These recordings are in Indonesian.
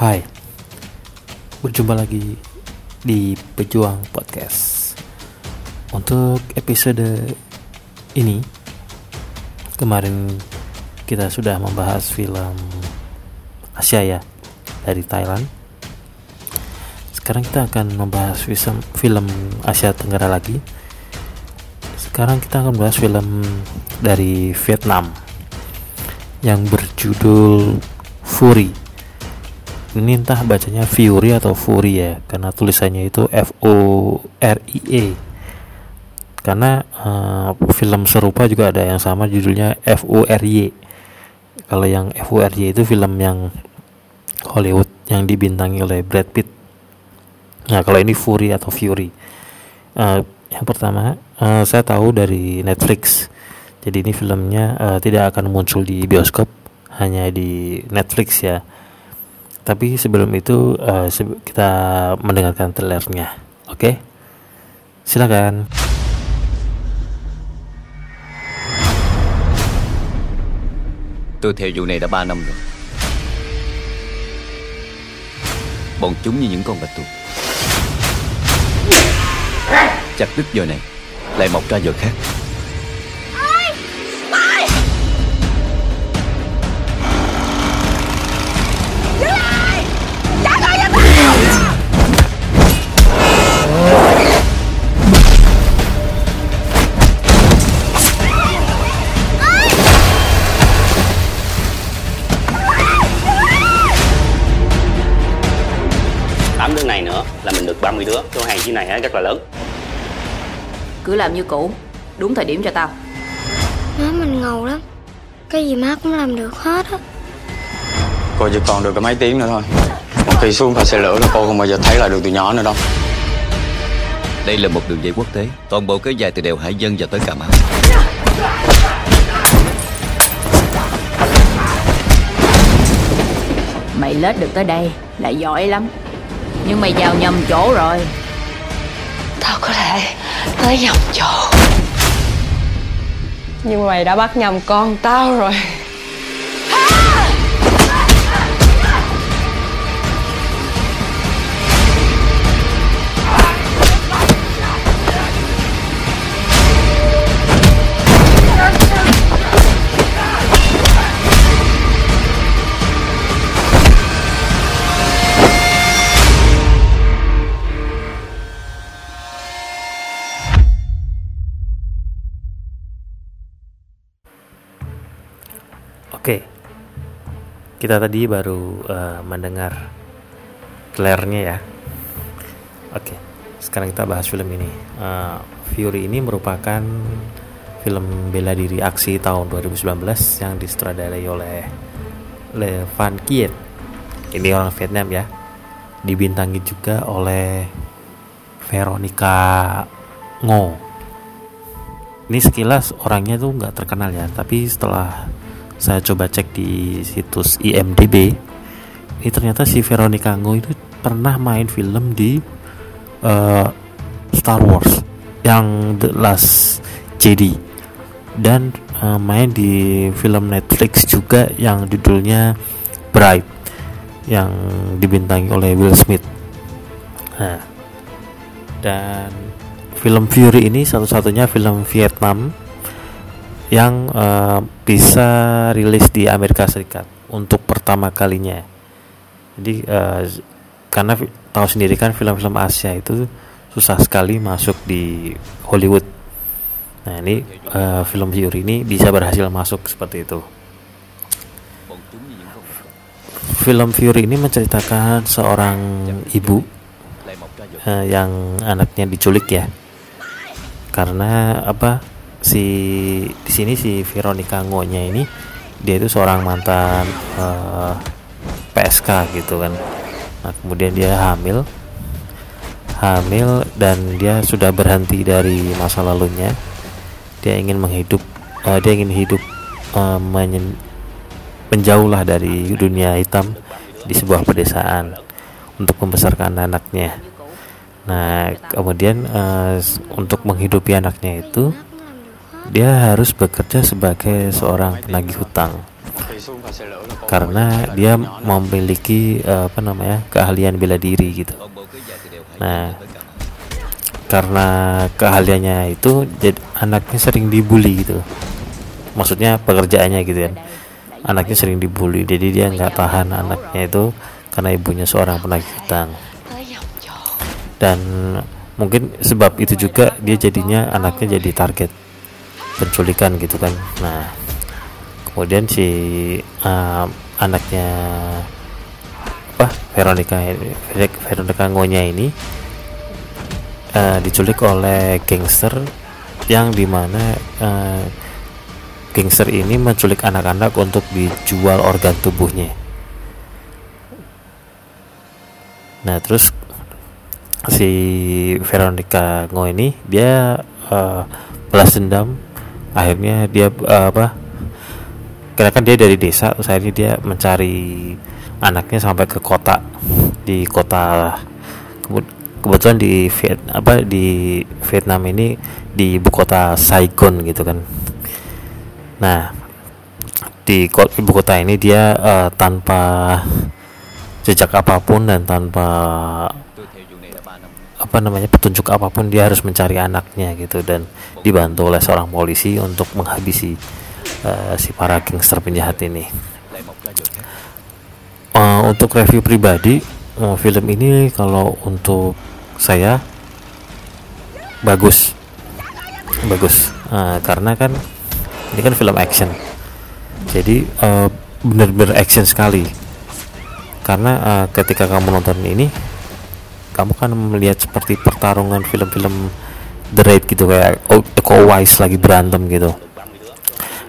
Hai, berjumpa lagi di Pejuang Podcast. Untuk episode ini, kemarin kita sudah membahas film Asia ya dari Thailand. Sekarang kita akan membahas film, film Asia Tenggara lagi. Sekarang kita akan membahas film dari Vietnam yang berjudul Fury. Ini entah bacanya Fury atau Fury ya, karena tulisannya itu F O R I E. Karena uh, film serupa juga ada yang sama judulnya F O R Y. Kalau yang F O R Y itu film yang Hollywood yang dibintangi oleh Brad Pitt. Nah, kalau ini Fury atau Fury. Uh, yang pertama, uh, saya tahu dari Netflix jadi ini filmnya uh, tidak akan muncul di bioskop, hanya di Netflix ya. Tapi sebelum itu uh, kita mendengarkan trailernya. Oke? Okay? Silakan. Tôi theo vụ này đã 3 năm rồi Bọn chúng như những con bạch tuộc Chặt đứt giờ này Lại mọc ra giờ khác tám đứa này nữa là mình được 30 đứa. Số hàng chiếc này á, rất là lớn. Cứ làm như cũ Đúng thời điểm cho tao. Má mình ngầu lắm. Cái gì má cũng làm được hết á. Cô chỉ còn được có mấy tiếng nữa thôi. Một khi xuống khỏi xe lửa là cô không bao giờ thấy lại được tụi nhỏ nữa đâu. Đây là một đường dây quốc tế. Toàn bộ kéo dài từ đèo Hải Dân và tới Cà Mau. Mày lết được tới đây là giỏi lắm Nhưng mày vào nhầm chỗ rồi. Tao có thể tới nhầm chỗ. Nhưng mày đã bắt nhầm con tao rồi Oke. Kita tadi baru uh, mendengar trailernya ya. Oke. Sekarang kita bahas film ini. Uh, Fury ini merupakan film bela diri aksi tahun 2019 yang disutradarai oleh Le Van Kiet. Ini orang Vietnam ya. Dibintangi juga oleh Veronica Ngo. Ini sekilas orangnya tuh nggak terkenal ya, tapi setelah saya coba cek di situs IMDb ini ternyata si Veronica Ngo itu pernah main film di uh, Star Wars yang The Last Jedi. Dan uh, main di film Netflix juga yang judulnya Bright yang dibintangi oleh Will Smith. Nah dan film Fury ini satu-satunya film Vietnam yang uh, bisa rilis di Amerika Serikat untuk pertama kalinya. Jadi uh, karena tahu sendiri kan film-film Asia itu susah sekali masuk di Hollywood. Nah ini uh, film Fury ini bisa berhasil masuk seperti itu. Film Fury ini menceritakan seorang ibu uh, yang anaknya diculik ya. Karena apa? Si di sini si Veronica Ngonya ini dia itu seorang mantan uh, PSK gitu kan. Nah kemudian dia hamil. Hamil dan dia sudah berhenti dari masa lalunya. Dia ingin menghidup uh, dia ingin hidup uh, menyen, menjauhlah dari dunia hitam di sebuah pedesaan untuk membesarkan anaknya. Nah kemudian uh, untuk menghidupi anaknya itu dia harus bekerja sebagai seorang penagih hutang. Karena dia memiliki uh, apa namanya keahlian bela diri gitu. Nah karena keahliannya itu jadi anaknya sering dibully gitu. Maksudnya pekerjaannya gitu kan anaknya sering dibully. Jadi dia nggak tahan anaknya itu karena ibunya seorang penagih hutang. Dan mungkin sebab itu juga dia jadinya anaknya jadi target penculikan gitu kan. Nah kemudian si uh, anaknya apa Veronica Veronica Ngonya ini uh, diculik oleh gangster yang di mana uh, gangster ini menculik anak-anak untuk dijual organ tubuhnya. Nah terus si Veronica Ngo ini dia uh, balas dendam akhirnya dia uh, apa karena kan dia dari desa terus akhirnya dia mencari anaknya sampai ke kota di kota kebetulan di Viet, apa di Vietnam ini di ibu kota Saigon gitu kan. Nah di ibu kota ini dia uh, tanpa jejak apa pun dan tanpa apa namanya petunjuk apa pun dia harus mencari anaknya gitu dan dibantu oleh seorang polisi untuk menghabisi uh, si para gangster penjahat ini. Uh, untuk review pribadi uh, film ini kalau untuk saya bagus. Bagus uh, karena kan ini kan film action. Jadi uh, benar-benar action sekali. Karena uh, ketika kamu nonton ini kamu kan melihat seperti pertarungan film-film The Raid gitu kayak Eko Wise lagi berantem gitu.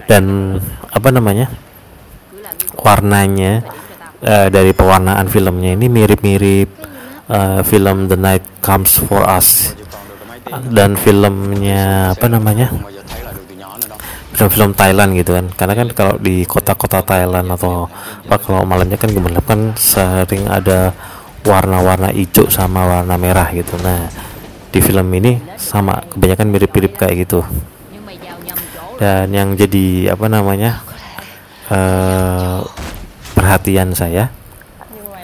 Dan apa namanya warnanya uh, dari pewarnaan filmnya ini mirip-mirip uh, film The Night Comes for Us. Dan filmnya apa namanya film-film Thailand gitu kan. Karena kan kalau di kota-kota Thailand atau apa kalau malamnya kan gemerlap kan sering ada warna-warna hijau sama warna merah gitu. Nah di film ini sama kebanyakan mirip-mirip kayak gitu. Dan yang jadi apa namanya uh, perhatian saya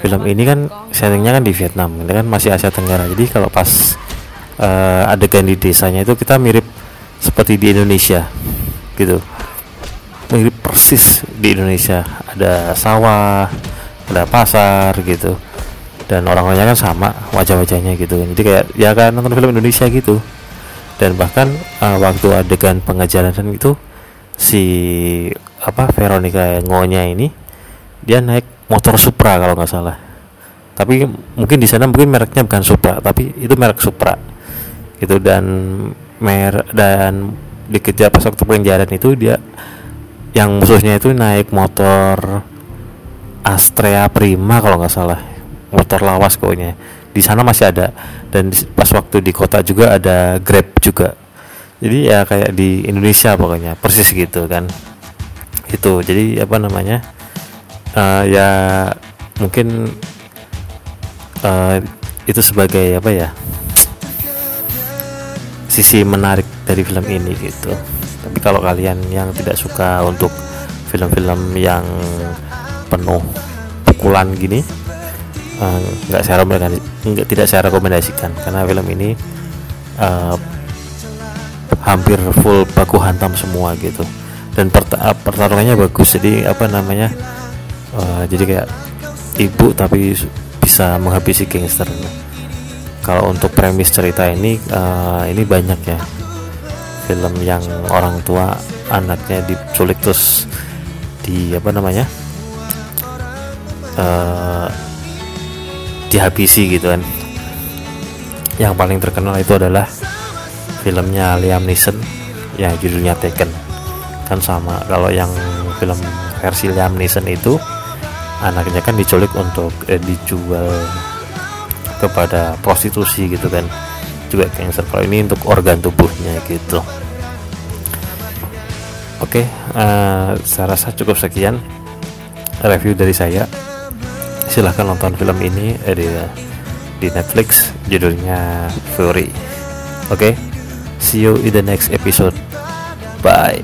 film ini kan settingnya kan di Vietnam ini kan masih Asia Tenggara. Jadi kalau pas uh, adegan di desanya itu kita mirip seperti di Indonesia gitu. Mirip persis di Indonesia. Ada sawah ada pasar gitu dan orang-orangnya kan sama wajah-wajahnya gitu jadi kayak ya kan nonton film Indonesia gitu. Dan bahkan uh, waktu adegan pengajaran itu si apa Veronica ngonya ini dia naik motor Supra kalau nggak salah. Tapi mungkin di sana mungkin mereknya bukan Supra tapi itu merek Supra. Gitu dan mer dan dikejar pas waktu pengejaran itu dia yang musuhnya itu naik motor Astrea Prima kalau nggak salah motor lawas pokoknya. Di sana masih ada. Dan pas waktu di kota juga ada Grab juga. Jadi ya kayak di Indonesia pokoknya persis gitu kan. Itu jadi apa namanya uh, ya mungkin uh, itu sebagai apa ya sisi menarik dari film ini gitu. Tapi kalau kalian yang tidak suka untuk film-film yang penuh pukulan gini nggak uh, saya nggak tidak saya rekomendasikan. Karena film ini uh, hampir full baku hantam semua gitu. Dan pertarungannya bagus. Jadi apa namanya uh, jadi kayak ibu tapi bisa menghabisi gangster. Kalau untuk premis cerita ini uh, ini banyak ya. Film yang orang tua anaknya diculik terus di apa namanya uh, dihabisi gitu kan. Yang paling terkenal itu adalah filmnya Liam Neeson yang judulnya Taken. Kan sama kalau yang film versi Liam Neeson itu anaknya kan diculik untuk eh, dijual kepada prostitusi gitu kan. Juga cancer kalau ini untuk organ tubuhnya gitu. Oke okay, uh, eh, saya rasa cukup sekian review dari saya silahkan nonton film ini eh, di, di Netflix judulnya Fury. Oke? Okay? see you in the next episode. Bye